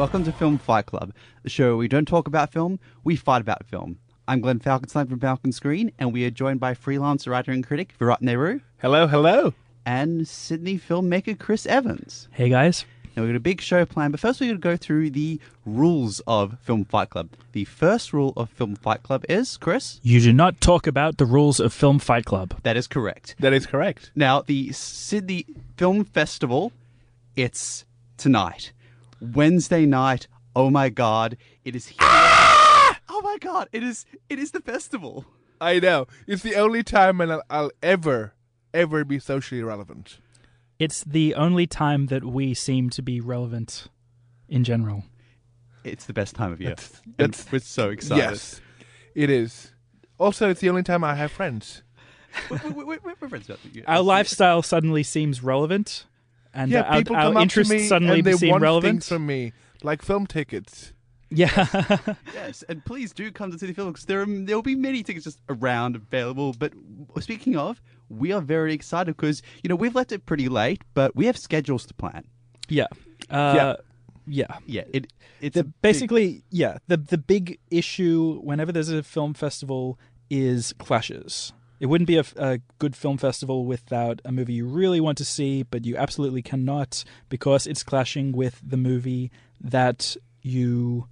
Welcome to Film Fight Club, the show where we don't talk about film, we fight about film. I'm Glenn Falkenstein from Falcon Screen, and we are joined by freelance writer and critic Virat Nehru Hello, hello. and Sydney filmmaker Chris Evans. Hey guys. Now, we've got a big show planned, but first we're going to go through the rules of Film Fight Club. The first rule of Film Fight Club is, Chris? You do not talk about the rules of Film Fight Club. That is correct. That is correct. Now, the Sydney Film Festival, it's tonight. Wednesday night. Oh my god, it is here. Ah! oh my god, it is it is the festival. I know. It's the only time when I'll, I'll ever, ever be socially relevant. It's the only time that we seem to be relevant in general. It's the best time of year. It's, And that's- we're so excited. Yes, it is. Also, it's the only time I have friends. we're, we're, we're, we're friends about you. Our lifestyle suddenly seems relevant, and yeah, our, people our come up to interests me suddenly and they seem want relevant. things from me, like film tickets. yeah, Yes, and please do come to City Film because there there will be many tickets just around available. But speaking of, we are very excited because you know we've left it pretty late, but we have schedules to plan. yeah, uh, Yeah. yeah. Yeah, it it's The, a big- basically, yeah. The the big issue whenever there's a film festival is clashes. It wouldn't be a, a good film festival without a movie you really want to see, but you absolutely cannot because it's clashing with the movie that you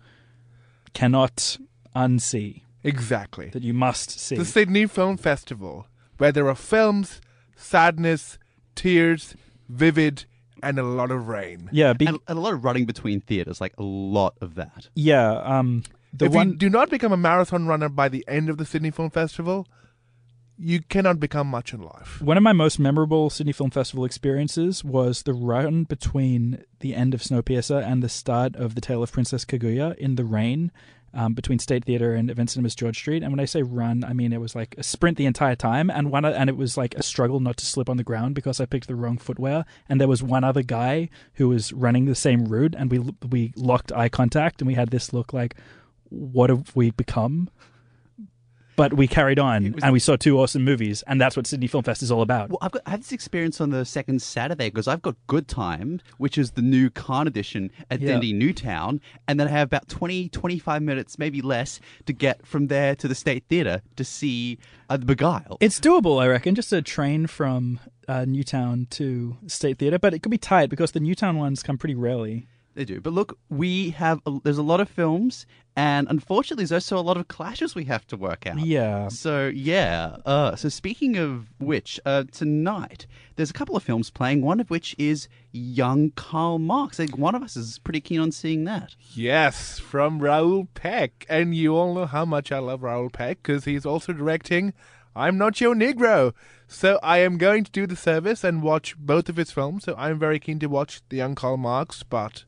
cannot unsee, Exactly. that you must see. The Sydney Film Festival, where there are films, sadness, tears, vivid, and a lot of rain. yeah, be, and, and a lot of running between theaters, like a lot of that. yeah. Um, the if one you do not become a marathon runner by the end of the Sydney Film Festival, you cannot become much in life. One of my most memorable Sydney Film Festival experiences was the run between the end of Snowpiercer and the start of The Tale of Princess Kaguya in the rain um, between State Theatre and Event Cinemas George Street. And when I say run, I mean it was like a sprint the entire time, and one and it was like a struggle not to slip on the ground because I picked the wrong footwear. And there was one other guy who was running the same route, and we we locked eye contact, and we had this look like, what have we become? But we carried on, was- and we saw two awesome movies, and that's what Sydney Film Fest is all about. Well, I've got I had this experience on the second Saturday because I've got Good Time, which is the new Cannes edition at Yeah. Dendy Newtown, and then I have about 20, 25 minutes, maybe less, to get from there to the State Theatre to see uh, The Beguile. It's doable, I reckon. Just a train from uh, Newtown to State Theatre, but it could be tight because the Newtown ones come pretty rarely. They do, but look, we have a, there's a lot of films, and unfortunately, there's also a lot of clashes we have to work out. Yeah. So yeah. Uh, so speaking of which, uh, tonight there's a couple of films playing. One of which is Young Karl Marx. I think one of us is pretty keen on seeing that. Yes, from Raoul Peck. And you all know how much I love Raoul Peck because he's also directing I'm Not Your Negro. So I am going to do the service and watch both of his films. So I'm very keen to watch The Young Karl Marx, but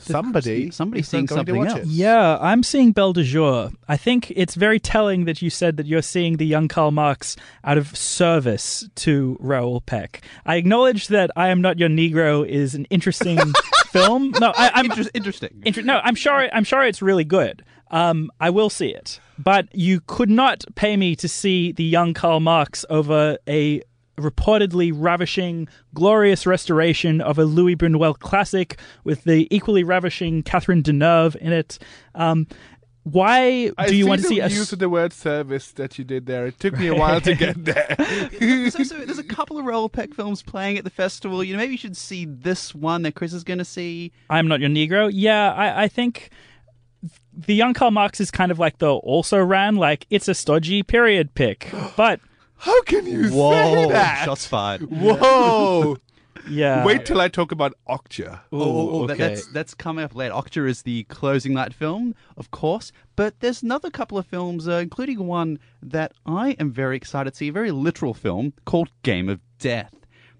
somebody somebody's is seeing something else. it. Yeah, I'm seeing Belle de Jour. I think it's very telling that you said that you're seeing the young Karl Marx out of service to Raoul Peck. I acknowledge that I Am Not Your Negro is an interesting film. No, I, I'm Inter- interesting. Inter- no, I'm sure. I'm sure it's really good. Um, I will see it, but you could not pay me to see the young Karl Marx over a reportedly ravishing, glorious restoration of a Luis Buñuel classic with the equally ravishing Catherine Deneuve in it. Um, why I do you want to the see a? use of the word service that you did there? It took me a while to get there. there's, also, there's a couple of Raoul Peck films playing at the festival. You know, maybe you should see this one that Chris is going to see. I'm not your Negro. Yeah, I, I think the young Karl Marx is kind of like the also ran. Like it's a stodgy period pick, but How can you say that? shots fired. Whoa! yeah. Wait till I talk about Okja. Oh, oh, oh, that- okay. that's that's coming up later. Okja is the closing night film, of course, but there's another couple of films, uh, including one that I am very excited to see, a very literal film called Game of Death.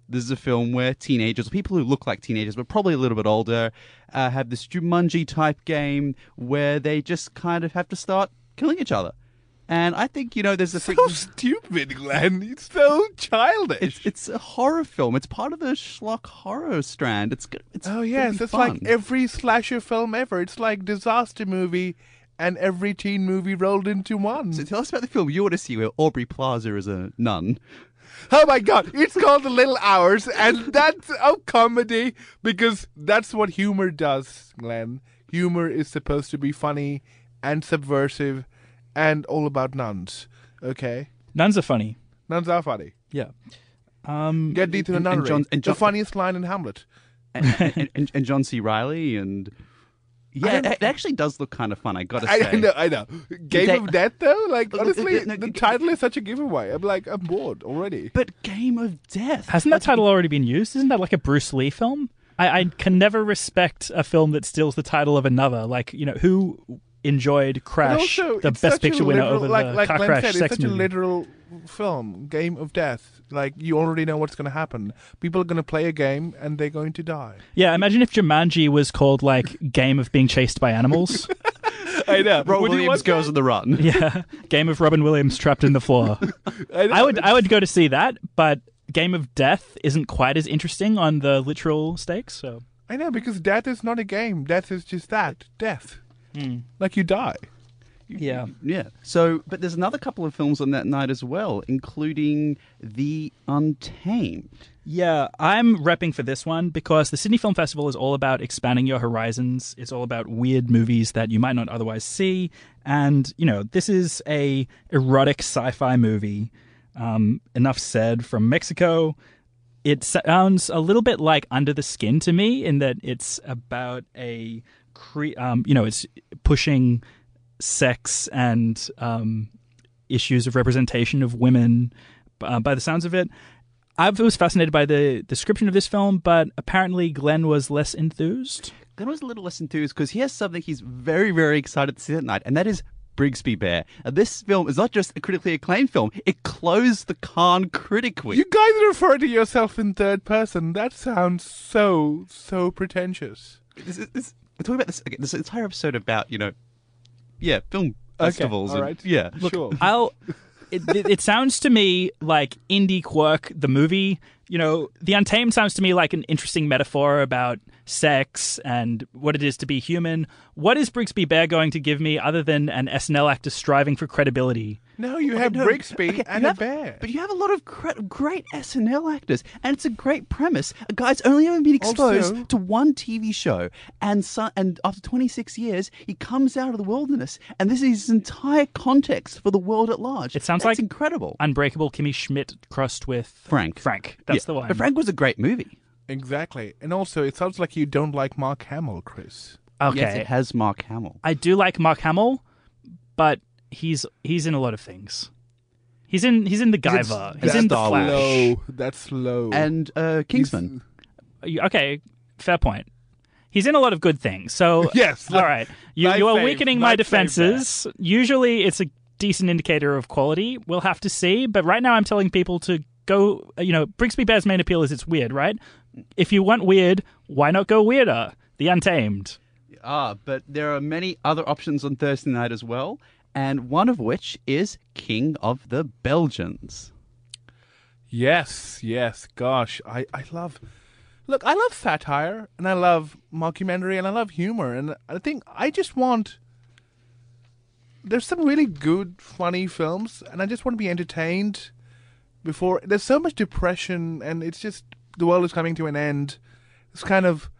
This is a film where teenagers, people who look like teenagers but probably a little bit older, uh, have this Jumanji type game where they just kind of have to start killing each other. And I think you know, there's a So stupid, Glenn. It's so childish. it's it's a horror film. It's part of the schlock horror strand. It's good. It's oh yes, it's fun. like every slasher film ever. It's like disaster movie and every teen movie rolled into one. So tell us about the film you want to see where Aubrey Plaza is a nun. Oh my god, it's called The Little Hours, and that's a comedy because that's what humor does, Glenn. Humor is supposed to be funny and subversive and all about nuns. Okay? Nuns are funny. Nuns are funny. Yeah. Um, Get deep to the And- and. John- and the funniest line in Hamlet. and, and, and, and John C. Reilly and yeah, it, it actually does look kind of fun. I gotta say. I, I know, I know. Game They- of Death, though? Like, honestly, no, the g- title is such a giveaway. I'm like, I'm bored already. But Game of Death hasn't that title already been used? Isn't that like a Bruce Lee film? I, I can never respect a film that steals the title of another. Like, you know, who enjoyed Crash, also, the Best such a Picture winner literal- over like, the like Car Glenn Crash said, sex it's such movie? a literal film, Game of Death. Like you already know what's going to happen. People are going to play a game and they're going to die. Yeah, imagine if Jumanji was called like Game of Being Chased by Animals. I know. Rob Would you Williams want goes that? on the run. yeah, Game of Robin Williams trapped in the floor. I, know, I would it's- I would go to see that, but Game of Death isn't quite as interesting on the literal stakes. So I know because death is not a game. Death is just that. Death. Hmm. Like you die. yeah, Yeah. So, but there's another couple of films on that night as well, including The Untamed. Yeah, I'm repping for this one because the Sydney Film Festival is all about expanding your horizons. It's all about weird movies that you might not otherwise see, and you know this is a erotic sci-fi movie. Um, enough said from Mexico. It sounds a little bit like Under the Skin to me in that it's about a, cre- um, you know, it's pushing sex and um, issues of representation of women. Uh, by the sounds of it, I was fascinated by the description of this film, but apparently Glenn was less enthused. Glenn was a little less enthused because he has something he's very, very excited to see that night, and that is Brigsby Bear. And this film is not just a critically acclaimed film; it closed the Cannes Critic Week. You guys refer to yourself in third person. That sounds so so pretentious. This, is- this, we're talking about this okay, this entire episode about you know, yeah, film Okay, festivals. and- right. Yeah. sure. I'll. It, it, it sounds to me like Indie Quirk, the movie. You know, The Untamed sounds to me like an interesting metaphor about sex and what it is to be human. What is Brigsby Bear going to give me other than an SNL actor striving for credibility? No, you have no, Brigsby okay, and you a bear. But you have a lot of cre- great SNL actors, and it's a great premise. A guy's only ever been exposed Also- to one TV show, and so, and after 26 years, he comes out of the wilderness, and this is his entire context for the world at large. It sounds That's like- incredible. Unbreakable Kimmy Schmidt crossed with Frank. Frank, that's Yeah, the one. But Frank was a great movie. exactly. And also, it sounds like you don't like Mark Hamill, Chris. okay, Yes, it has Mark Hamill. I do like Mark Hamill, but he's he's in a lot of things. He's in he's in the He's in- Guyver. he's He's, in in the Flash. Slow. That's slow. And uh, Kingsman. You- Okay, fair point. He's in a lot of good things. So Yes, all right. You you are fave, weakening my my fave defenses. Usually, it's a decent indicator of quality. We'll have to see. But right now, I'm telling people to go. You know, Brigsby Bear's main appeal is it's weird, right? If you want weird, why not go weirder? The Untamed. Ah, but there are many other options on Thursday night as well, and one of which is King of the Belgians. Yes, yes. Gosh, I, I love. Look, I love satire and I love mockumentary and I love humor and I think I just want. There's some really good, funny films and I just want to be entertained. Before there's so much depression and it's just the world is coming to an end. This kind of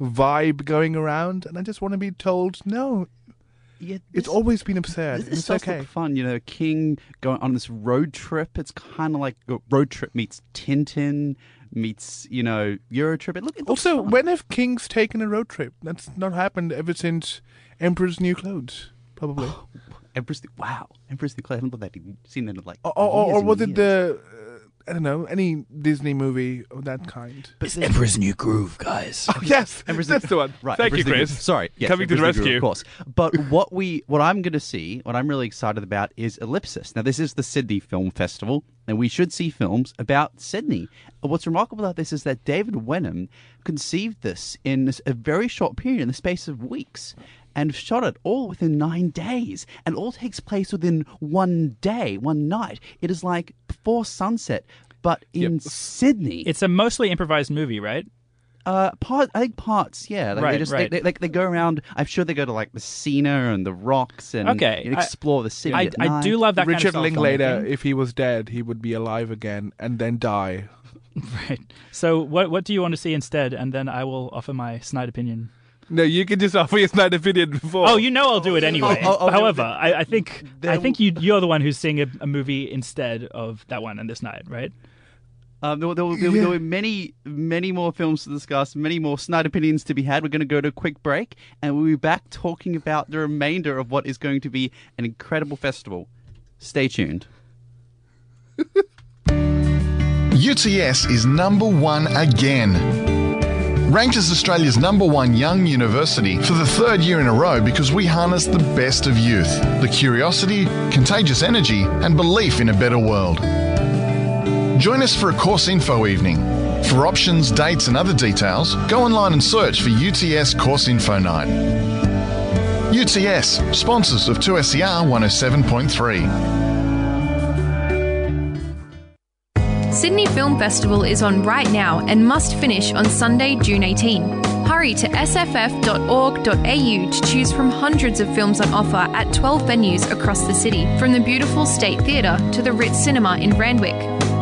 vibe going around and I just want to be told no. Yeah, It's always been absurd. This, this it's okay. fun, you know. King going on this road trip. It's kind of like road trip meets Tintin meets you know Euro trip. It look it Also, fun. when have kings taken a road trip? That's not happened ever since Emperor's New Clothes, probably. Empress, wow, Empress New Clothes. I haven't that seen that in like or, or, or was it the I don't know any Disney movie of that mm. kind? But there's- Emperor's New Groove, guys. Oh yes, Emperor's that's New- the one. Right, Thank you, Emperor's New Chris. Groove. Sorry, yes, Coming to the rescue. Groove, of course. But what we, what I'm going to see, what I'm really excited about is Ellipsis. Now, this is the Sydney Film Festival, and we should see films about Sydney. What's remarkable about this is that David Wenham conceived this in a very short period, in the space of weeks. And shot it all within nine days, and all takes place within one day, one night. It is like before sunset, but in Yep. Sydney. It's a mostly improvised movie, right? Uh, part, I think parts, yeah. Like Right, they just right. They, they, like they go around. I'm sure they go to like Messina and the rocks and Okay, and I- explore the city. I, at I night. do love that Richard kind of Linklater, if he was dead, he would be alive again and then die. Right. So, what what do you want to see instead? And then I will offer my snide opinion. No, you can just offer your snide opinion before. Oh, you know I'll do it anyway. I'll- I'll do However, it. I, I think I think you you're the one who's seeing a, a movie instead of that one and this night, right? Um, there, will- there, will, there, will- there were many, many more films to discuss, many more snide opinions to be had. We're going to go to a quick break, and we'll be back talking about the remainder of what is going to be an incredible festival. Stay tuned. UTS is number one again. Ranked as Australia's number one young university for the third year in a row because we harness the best of youth the curiosity, contagious energy, and belief in a better world. Join us for a course info evening. For options, dates, and other details, go online and search for UTS Course Info Night. UTS, sponsors of 2SER 107.3. Sydney Film Festival is on right now and must finish on Sunday, June 18. Hurry to sff.org.au to choose from hundreds of films on offer at 12 venues across the city, from the beautiful State Theatre to the Ritz Cinema in Randwick.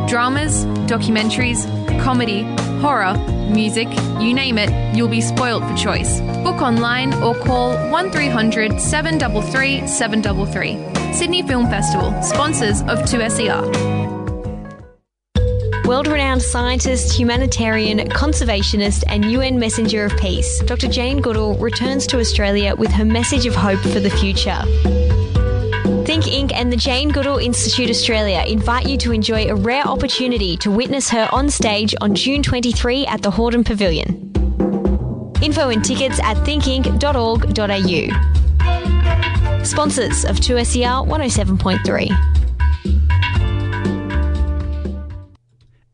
Dramas, documentaries, comedy, horror, music, you name it, you'll be spoilt for choice. Book online or call 1300 733 733. Sydney Film Festival, sponsors of 2SER. World renowned scientist, humanitarian, conservationist, and UN Messenger of Peace, Dr. Jane Goodall returns to Australia with her message of hope for the future. Think Inc. and the Jane Goodall Institute Australia invite you to enjoy a rare opportunity to witness her on stage on June 23 at the Hordern Pavilion. Info and tickets at thinkinc.org.au. Sponsors of 2SER 107.3.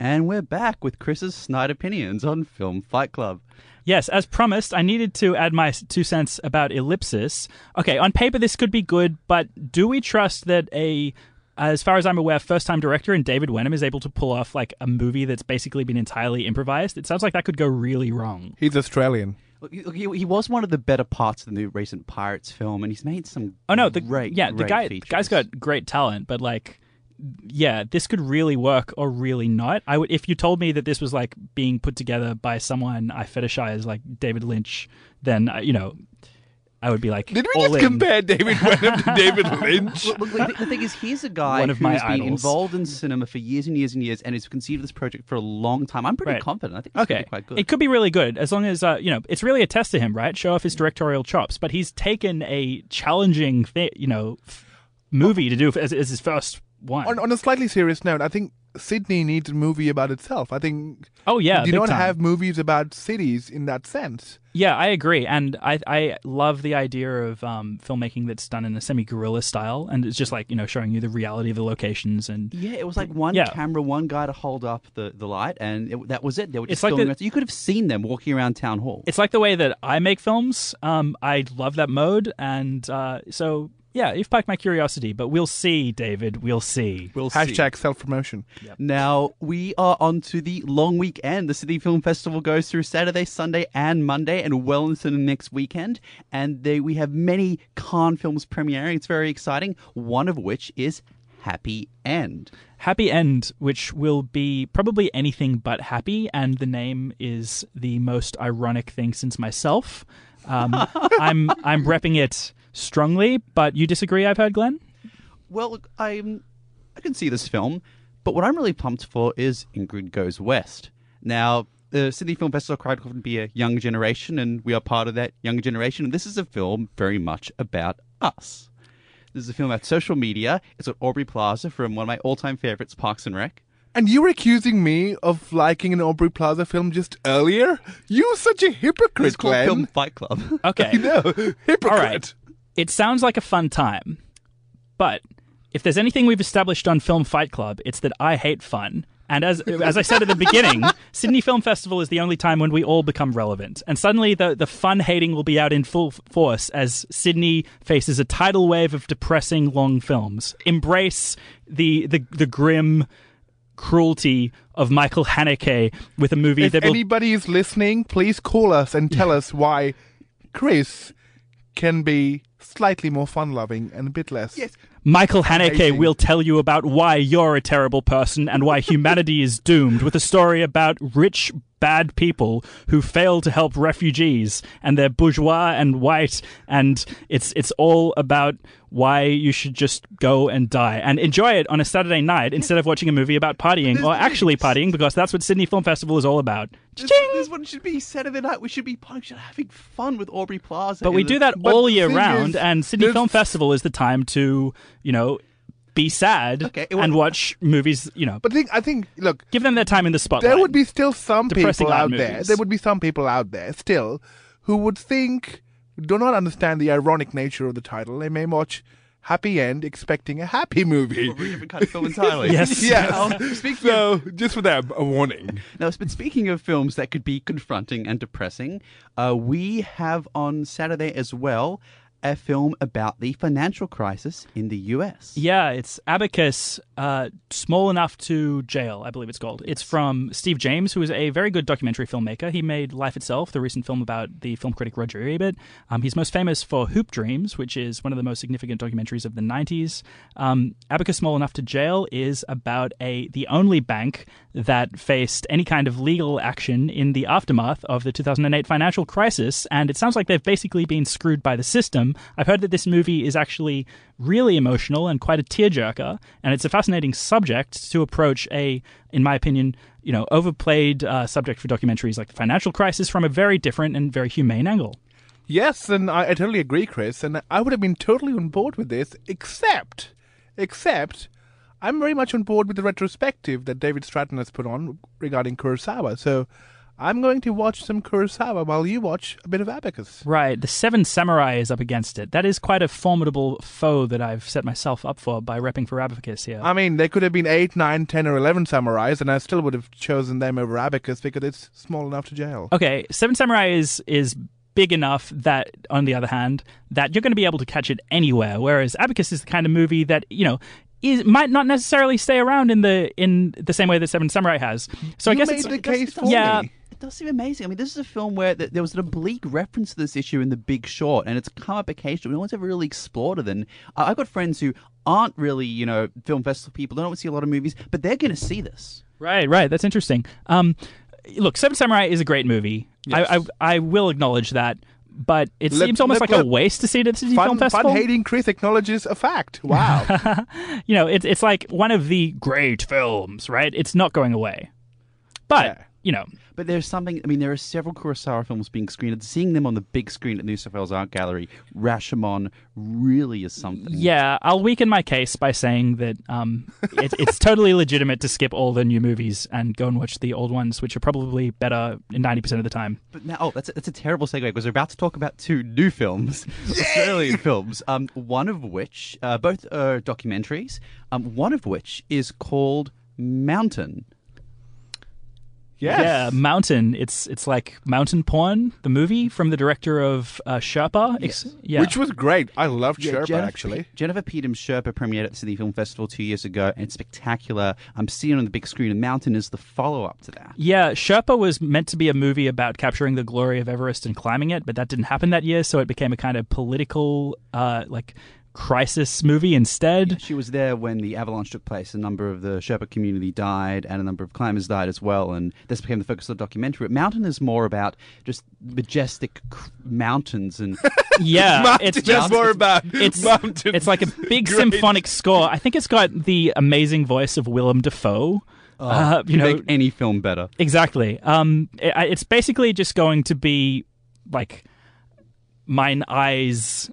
And we're back with Chris's snide opinions on Film Fight Club. Yes, as promised, I needed to add my two cents about Ellipsis. Okay, on paper this could be good, but do we trust that a as far as I'm aware, first-time director and David Wenham is able to pull off like a movie that's basically been entirely improvised. It sounds like that could go really wrong. He's Australian. Look, He, he- he was one of the better parts of the new recent Pirates film, and he's made some. Oh no, the great, yeah, the great guy the guy's got great talent, but like yeah, this could really work or really not. I would if you told me that this was like being put together by someone I fetishize like David Lynch, then uh, you know, I would be like Did we all just in. compare David Wenham to David Lynch? Look, look, the, the thing is, he's a guy One of who's my been idols. involved in cinema for years and years and years, and has conceived this project for a long time. I'm pretty Right. confident. I think it's Okay, quite good. it could be really good as long as uh, you know it's really a test to him, right? Show off his directorial chops. But he's taken a challenging, thi- you know, f- movie to do as, as his first one. on, on a slightly serious note, I think Sydney needs a movie about itself. I think oh yeah, you don't time. have movies about cities in that sense. Yeah, I agree, and I I love the idea of um, filmmaking that's done in a semi guerrilla style, and it's just like you know showing you the reality of the locations and yeah, it was like one Yeah. camera, one guy to hold up the, the light, and it, that was it. They were just It's like the- You could have seen them walking around town hall. it's like the way that I make films. Um, I love that mode, and uh, so yeah, you've piqued my curiosity. But we'll see, David. We'll see. We'll see. Hashtag self promotion. Now we are on to the long weekend. The Sydney Film Festival goes through Saturday, Sunday, and Monday, and well into the next weekend. And they, we have many Cannes films premiering. It's very exciting. One of which is Happy End. Happy End, which will be probably anything but happy, and the name is the most ironic thing since myself. Um, I'm I'm repping it strongly, but you disagree? I've heard, Glenn. Well, I'm I can see this film, but what I'm really pumped for is Ingrid Goes West. Now, the Sydney Film Festival quite often be a young generation, and we are part of that younger generation. And this is a film very much about us. This is a film about social media. It's got Aubrey Plaza from one of my all-time favorites, Parks and Rec. And you were accusing me of liking an Aubrey Plaza film just earlier? You're such a hypocrite, It's called Glenn. Film Fight Club. Okay. You know, hypocrite. All right. It sounds like a fun time, but if there's anything we've established on Film Fight Club, it's that I hate fun. And as as I said at the beginning, Sydney Film Festival is the only time when we all become relevant. And suddenly the, the fun hating will be out in full force as Sydney faces a tidal wave of depressing long films. Embrace the the, the grim cruelty of Michael Haneke with a movie If that will anybody is listening, please call us and tell us why Chris can be slightly more fun-loving and a bit less. Yes. Michael Haneke Amazing. will tell you about why you're a terrible person and why humanity is doomed with a story about rich, bad people who fail to help refugees and they're bourgeois and white and it's it's all about why you should just go and die and enjoy it on a Saturday night instead of watching a movie about partying or actually partying because that's what Sydney Film Festival is all about. This, this one should be Saturday night. We should be we should be having fun with Aubrey Plaza. But we do that all year round, is, and Sydney Film Festival is the time to, you know, be sad Okay, it and watch movies, you know, But I think, I think, look, give them their time in the spotlight. there would be still some Depressing people out there. movies. There would be some people out there still who would think, do not understand the ironic nature of the title. They may watch Happy End expecting a happy movie. a really different kind of film entirely. Yes. Now, Yes. speaking of so, just for that, a warning. Now, but speaking of films that could be confronting and depressing, uh, we have on Saturday as well a film about the financial crisis in the US. Yeah, it's Abacus, uh, Small Enough to Jail, I believe it's called. It's from Steve James, who is a very good documentary filmmaker. He made Life Itself, the recent film about the film critic Roger Ebert. Um, he's most famous for Hoop Dreams, which is one of the most significant documentaries of the 90s. Um, Abacus, Small Enough to Jail is about a the only bank that faced any kind of legal action in the aftermath of the 2008 financial crisis, and it sounds like they've basically been screwed by the system. I've heard that this movie is actually really emotional and quite a tearjerker, and it's a fascinating subject to approach a, in my opinion, you know, overplayed uh, subject for documentaries like the financial crisis from a very different and very humane angle. Yes, and I, I totally agree, Chris. And I would have been totally on board with this, except, except, I'm very much on board with the retrospective that David Stratton has put on regarding Kurosawa. So I'm going to watch some Kurosawa while you watch a bit of Abacus. Right, the Seven Samurai is up against it. That is quite a formidable foe that I've set myself up for by repping for Abacus here. I mean, there could have been eight, nine, ten, or eleven samurais, and I still would have chosen them over Abacus because it's small enough to jail. Okay, Seven Samurai is is big enough that, on the other hand, that you're going to be able to catch it anywhere. Whereas Abacus is the kind of movie that you know is might not necessarily stay around in the in the same way that Seven Samurai has. So I You guess made it's the It case it for does- Yeah. me. It does seem amazing. I mean, this is a film where th- there was an oblique reference to this issue in The Big Short, and it's come up occasionally. No one's ever really explored it. And I- I've got friends who aren't really, you know, film festival people. They don't see a lot of movies, but they're going to see this. Right, right. That's interesting. Um, look, Seven Samurai is a great movie. Yes. I, I I will acknowledge that, but it seems almost like a waste to see it at the City Fun, Film Festival. fun hating Chris acknowledges a fact. Wow. you know, it's it's like one of the great films, right? It's not going away. But Yeah. you know, But there's something. I mean, there are several Kurosawa films being screened. and Seeing them on the big screen at New South Wales Art Gallery, Rashomon really is something. yeah, I'll weaken my case by saying that um, it, it's totally legitimate to skip all the new movies and go and watch the old ones, which are probably better ninety percent of the time. But now, oh, that's a, that's a terrible segue because we're about to talk about two new films, Australian films. Um, one of which, uh, both are documentaries. Um, one of which is called Mountain. Yes. Yeah, Mountain. It's it's like Mountain Porn, the movie from the director of uh, Sherpa. Ex- yeah. Which was great. I loved Yeah, Sherpa, Jennifer, actually. Jennifer Peedom's Sherpa premiered at the Sydney Film Festival two years ago, and it's spectacular. I'm seeing it on the big screen, and Mountain is the follow up to that. Yeah, Sherpa was meant to be a movie about capturing the glory of Everest and climbing it, but that didn't happen that year, so it became a kind of political, uh, like, crisis movie instead. She was there when the avalanche took place. A number of the Sherpa community died, and a number of climbers died as well. And this became the focus of the documentary. But Mountain is more about just majestic c- mountains and Yeah, it's just more about it's mountain. it's like a big Great. symphonic score. I think it's got the amazing voice of Willem Dafoe. uh, you you know, make any film better. Exactly. Um, it, it's basically just going to be like mine eyes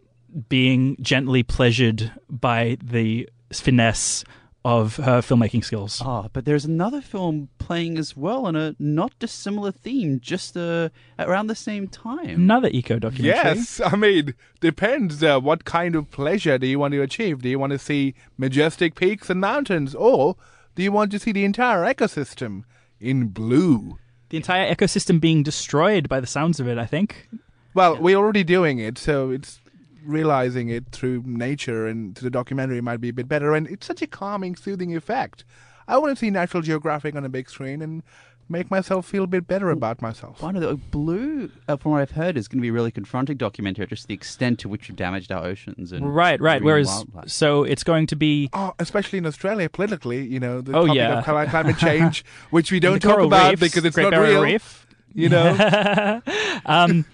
being gently pleasured by the finesse of her filmmaking skills. Ah, but there's another film playing as well on a not dissimilar theme, just uh, around the same time. Another eco documentary. Yes, I mean, depends. Uh, what kind of pleasure do you want to achieve? Do you want to see majestic peaks and mountains, or do you want to see the entire ecosystem in blue? The entire ecosystem being destroyed by the sounds of it, I think. Well, we're already doing it, so it's realizing it through nature and to the documentary might be a bit better. And it's such a calming, soothing effect. I want to see National Geographic on a big screen and make myself feel a bit better about myself. One of the Blue, uh, from what I've heard, is going to be a really confronting documentary, just the extent to which we've damaged our oceans and Right, right. Whereas, wildlife. so it's going to be Oh, especially in Australia, politically, you know, the Oh, topic yeah. of climate change, which we don't talk about reefs, because it's Great not Barrier real. Reef. You know, um,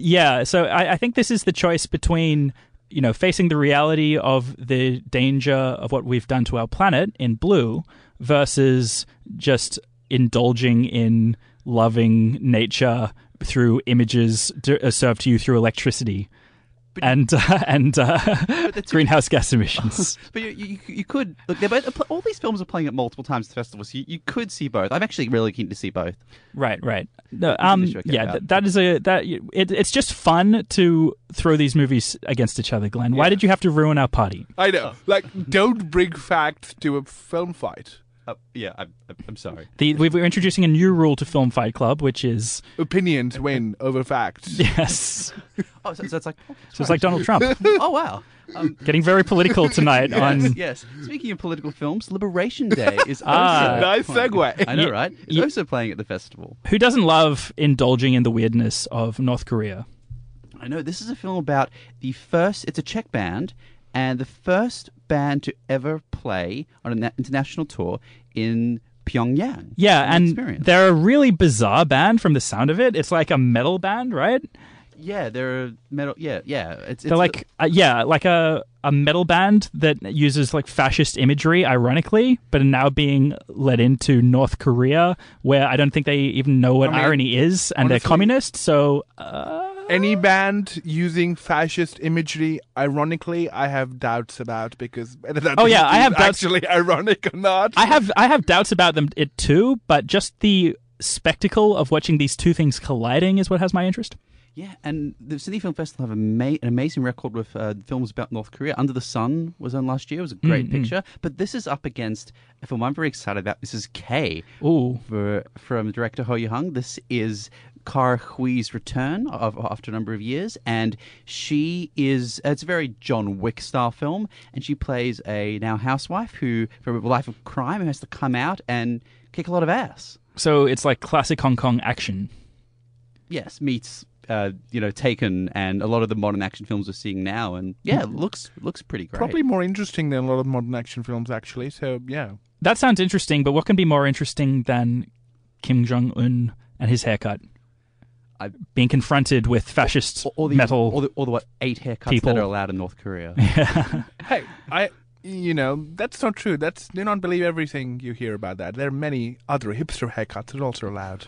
yeah, so I, I think this is the choice between you know facing the reality of the danger of what we've done to our planet in blue versus just indulging in loving nature through images uh, served to you through electricity and uh, and uh, the two- greenhouse gas emissions. But you, you, you could look. They're both, all these films are playing at multiple times at the festival, so you, you could see both. I'm actually really keen to see both. Right, right. No, Isn't um, this what I care yeah, th- that is a that it, it's just fun to throw these movies against each other, Glenn. Why did you have to ruin our party? I know. Like, don't bring facts to a film fight. Uh, yeah, I'm, I'm sorry. The, we- we're introducing a new rule to Film Fight Club, which is Opinions win over facts. yes. Oh, so, so it's like oh, So it's like Donald Trump oh wow. Um, getting very political tonight. yes, On yes. Speaking of political films, Liberation Day is Ah. also Nice segue. I know, right? It's ye- also playing at the festival. who doesn't love indulging in the weirdness of North Korea? I know this is a film about the first. It's a Czech band, and the first band to ever play on an international tour in Pyongyang. Yeah, and experience. they're a really bizarre band from the sound of it. It's like a metal band, right? yeah, they're a metal. Yeah, yeah. It's, They're it's like uh, yeah, like a a metal band that uses like fascist imagery, ironically, but are now being led into North Korea, where I don't think they even know what I mean, irony is, and they're honestly- communist. So uh, Any band using fascist imagery, ironically, I have doubts about because that Oh, yeah, I is have doubts- actually ironic or not. I have I have doubts about them it too, but just the spectacle of watching these two things colliding is what has my interest. Yeah, and the Sydney Film Festival have ama- an amazing record with uh, films about North Korea. Under the Sun was on last year. It was a great Mm, mm. picture. But this is up against a film I'm very excited about. This is K Ooh, for, from director Ho Young. This is Kar Hui's return of, after a number of years, and she is. It's a very John Wick style film, and she plays a now housewife who, from a life of crime, has to come out and kick a lot of ass. so it's like classic Hong Kong action. yes, meets uh, you know Taken and a lot of the modern action films we're seeing now, and yeah, it looks looks pretty great. Probably more interesting than a lot of modern action films, actually. So yeah, That sounds interesting, but what can be more interesting than Kim Jong Un and his haircut? I- Being confronted with fascist all, all the metal. all the, all the what eight haircuts people. that are allowed in North Korea. hey, I, you know, that's not true. That's do not believe everything you hear about that. There are many other hipster haircuts that are also allowed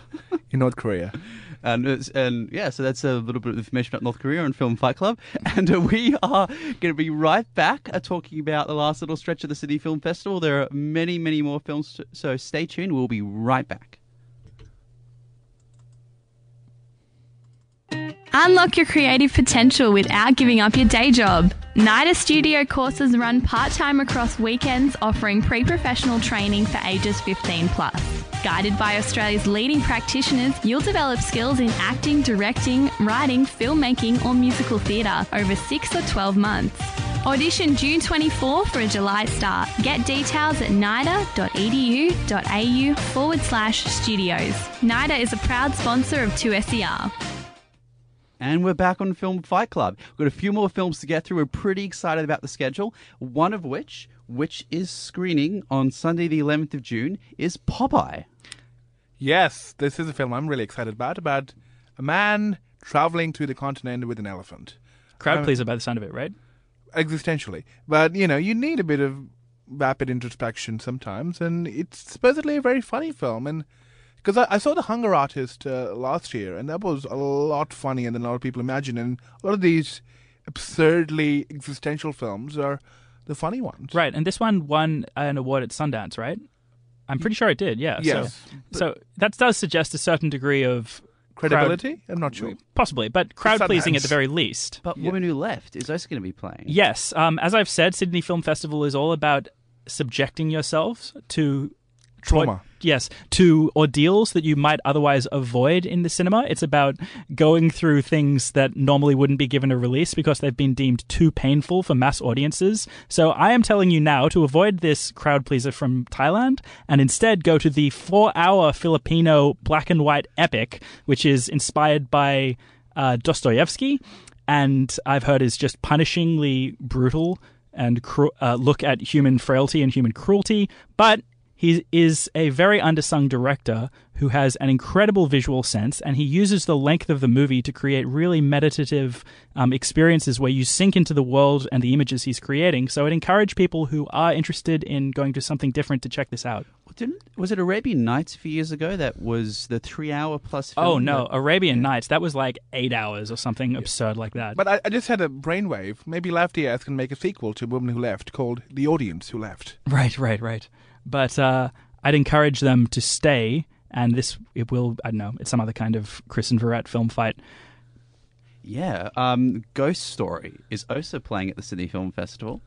in North Korea. and it's- and yeah, so that's a little bit of information about North Korea and Film Fight Club, and uh, we are going to be right back uh, talking about the last little stretch of the Sydney Film Festival. There are many many more films, so stay tuned. We'll be right back. Unlock your creative potential without giving up your day job. NIDA Studio courses run part time across weekends, offering pre professional training for ages 15 plus. Guided by Australia's leading practitioners, you'll develop skills in acting, directing, writing, filmmaking, or musical theatre over 6 or 12 months. Audition June 24 for a July start. Get details at nida.edu.au forward slash studios. NIDA is a proud sponsor of 2SER. And we're back on Film Fight Club. We've got a few more films to get through. We're pretty excited about the schedule. One of which, which is screening on Sunday, the 11th of June, is Pop Aye. Yes, this is a film I'm really excited about about a man traveling through the continent with an elephant. Crowd Um, pleaser by the sound of it, right? existentially. But you know, you need a bit of rapid introspection sometimes, and it's supposedly a very funny film. And because I, I saw The Hunger Artist uh, last year, and that was a lot funnier than a lot of people imagine. And a lot of these absurdly existential films are the funny ones. Right, and this one won an award at Sundance, right? I'm pretty sure it did. Yeah. Yes. So, so that does suggest a certain degree of Credibility? I'm not sure. possibly, but crowd pleasing at the very least. But Woman Who Left is also going to be playing. Yes, um, as I've said, Sydney Film Festival is all about subjecting yourselves to Trauma. yes, to ordeals that you might otherwise avoid in the cinema. It's about going through things that normally wouldn't be given a release because they've been deemed too painful for mass audiences. So I am telling you now to avoid this crowd pleaser from Thailand and instead go to the four hour Filipino black and white epic, which is inspired by uh, Dostoevsky and I've heard is just punishingly brutal and cru- uh, look at human frailty and human cruelty, but he is a very undersung director who has an incredible visual sense, and he uses the length of the movie to create really meditative um, experiences where you sink into the world and the images he's creating. So I'd encourage people who are interested in going to something different to check this out. Didn't was it Arabian Nights a few years ago that was the three hour plus film? Oh no, that- Arabian Nights. That was like eight hours or something absurd like that. But I, I just had a brainwave. Maybe Lefty Earth can make a sequel to Woman Who Left called The Audience Who Left. Right, right, right. But uh, I'd encourage them to stay, and this it will. I don't know. It's some other kind of Chris and Verrett film fight. Yeah, um, Ghost Story is also playing at the Sydney Film Festival.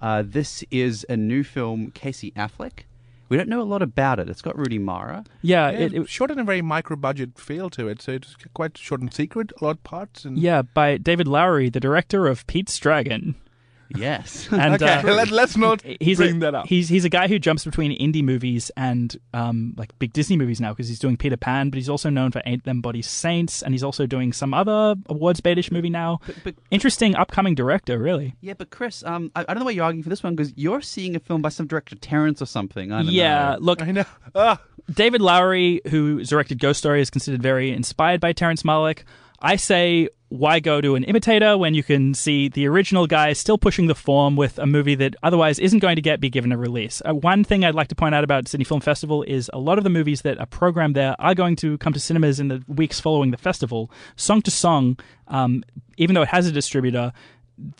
Uh, this is a new film, Casey Affleck. We don't know a lot about it. It's got Rooney Mara. Yeah, Yeah, it, it, shot in a very micro budget feel to it, so it's quite short and secret, a lot of parts. And yeah, by David Lowery, the director of Pete's Dragon. Yes. And okay, uh, let, let's not he's bring a, that up. He's he's a guy who jumps between indie movies and um, like big Disney movies now because he's doing Peter Pan, but he's also known for Ain't Them Body Saints, and he's also doing some other awards baitish movie now. but, but Interesting upcoming director, really. yeah, but Chris, um, I, I don't know why you're arguing for this one because you're seeing a film by some director Terrence or something. I don't Yeah, know. look, I know. Ah, David Lowery, who directed Ghost Story, is considered very inspired by Terrence Malick. I say, why go to an imitator when you can see the original guy still pushing the form with a movie that otherwise isn't going to get be given a release? Uh, one thing I'd like to point out about Sydney Film Festival is a lot of the movies that are programmed there are going to come to cinemas in the weeks following the festival. Song to Song, um, even though it has a distributor,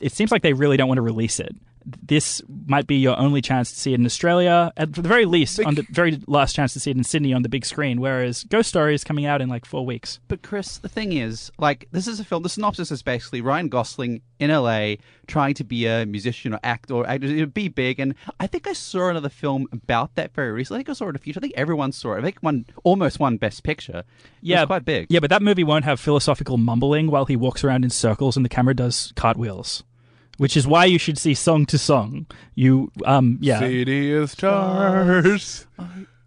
it seems like they really don't want to release it. This might be your only chance to see it in Australia, at the very least, on the very last chance to see it in Sydney on the big screen. Whereas Ghost Story is coming out in like four weeks. But Chris, the thing is, like, this is a film. The synopsis is basically Ryan Gosling in LA trying to be a musician or actor or actor, be big. And I think I saw another film about that very recently. I think I saw it in a future. I think everyone saw it. I think one almost won Best Picture. It Yeah, quite big. Yeah, but that movie won't have philosophical mumbling while he walks around in circles and the camera does cartwheels. Which is why you should see Song to Song. You, um, yeah. City of Stars.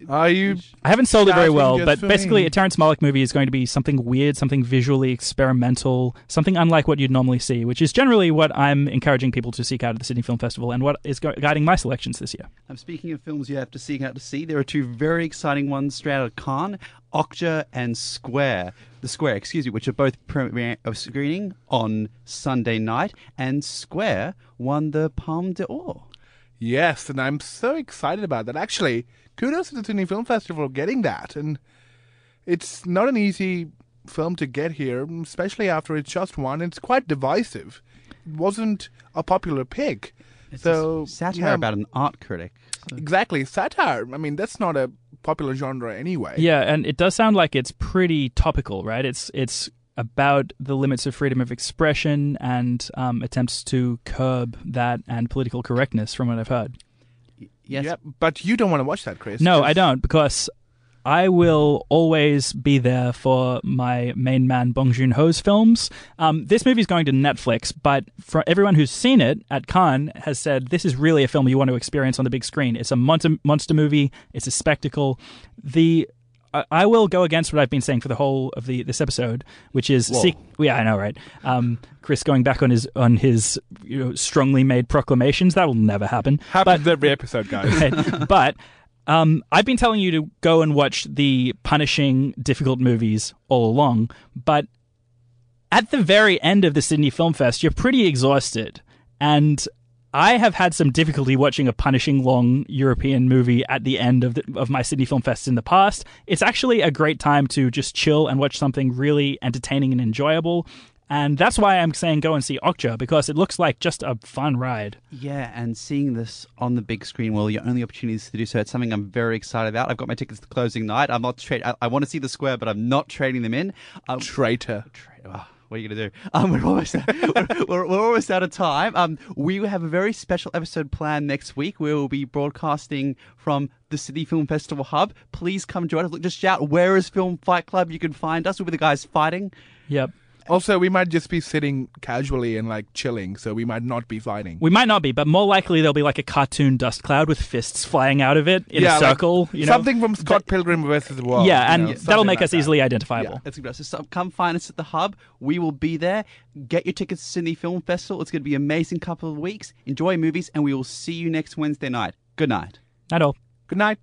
Are you? I haven't sold it very well, but basically, me. a Terrence Malick movie is going to be something weird, something visually experimental, something unlike what you'd normally see, which is generally what I'm encouraging people to seek out at the Sydney Film Festival and what is gu- guiding my selections this year. I'm speaking of films you have to seek out to see. There are two very exciting ones straight out of Cannes, Okja and Square. The Square, excuse me, which are both premiere of screening on Sunday night, and Square won the Palme d'Or. Yes, and I'm so excited about that. Actually, kudos to the Sydney Film Festival for getting that. And it's not an easy film to get here, especially after it's just won. It's quite divisive. It wasn't a popular pick. It's so a satire yeah, about an art critic. So- exactly satire. I mean, that's not a popular genre anyway. Yeah, and it does sound like it's pretty topical, right? It's it's about the limits of freedom of expression and um, attempts to curb that and political correctness, from what I've heard. Yes, Yeah, but you don't want to watch that, Chris. No, I don't, because I will always be there for my main man Bong Joon Ho's films. Um, this movie's going to Netflix, but for everyone who's seen it at Cannes has said this is really a film you want to experience on the big screen. It's a monster, monster movie. It's a spectacle. The I- I will go against what I've been saying for the whole of the this episode, which is seek. Yeah, I know, right? Um, Chris going back on his on his you know, strongly made proclamations that will never happen. Happens every episode, guys. Right. but um, I've been telling you to go and watch the punishing, difficult movies all along. But at the very end of the Sydney Film Fest, you're pretty exhausted. And I have had some difficulty watching a punishing long European movie at the end of the, of my Sydney Film Fest in the past. It's actually a great time to just chill and watch something really entertaining and enjoyable. And that's why I'm saying go and see Okja because it looks like just a fun ride. Yeah, and seeing this on the big screen, well, your only opportunities to do so. It's something I'm very excited about. I've got my tickets to the closing night. I'm not trade. I, I want to see the square, but I'm not trading them in. Um, Traitor. tra- oh, what are you gonna do? Um, we're almost we're, we're, almost out of time. Um, we have a very special episode planned next week. We will be broadcasting from the Sydney Film Festival hub. Please come join us. Look, just shout, "Where is Film Fight Club?" You can find us. We'll be the guys fighting. Yep. Also, we might just be sitting casually and like chilling, so we might not be fighting. We might not be, but more likely there'll be like a cartoon dust cloud with fists flying out of it in Yeah, a like circle. you know? something from Scott Pilgrim versus the World. yeah, you and know, that'll make like us that. easily identifiable. That's gonna so come find us at the hub. We will be there. Get your tickets to Sydney Film Festival. It's going to be an amazing couple of weeks. Enjoy movies, and we will see you next Wednesday night. Good night. Not all. Good night.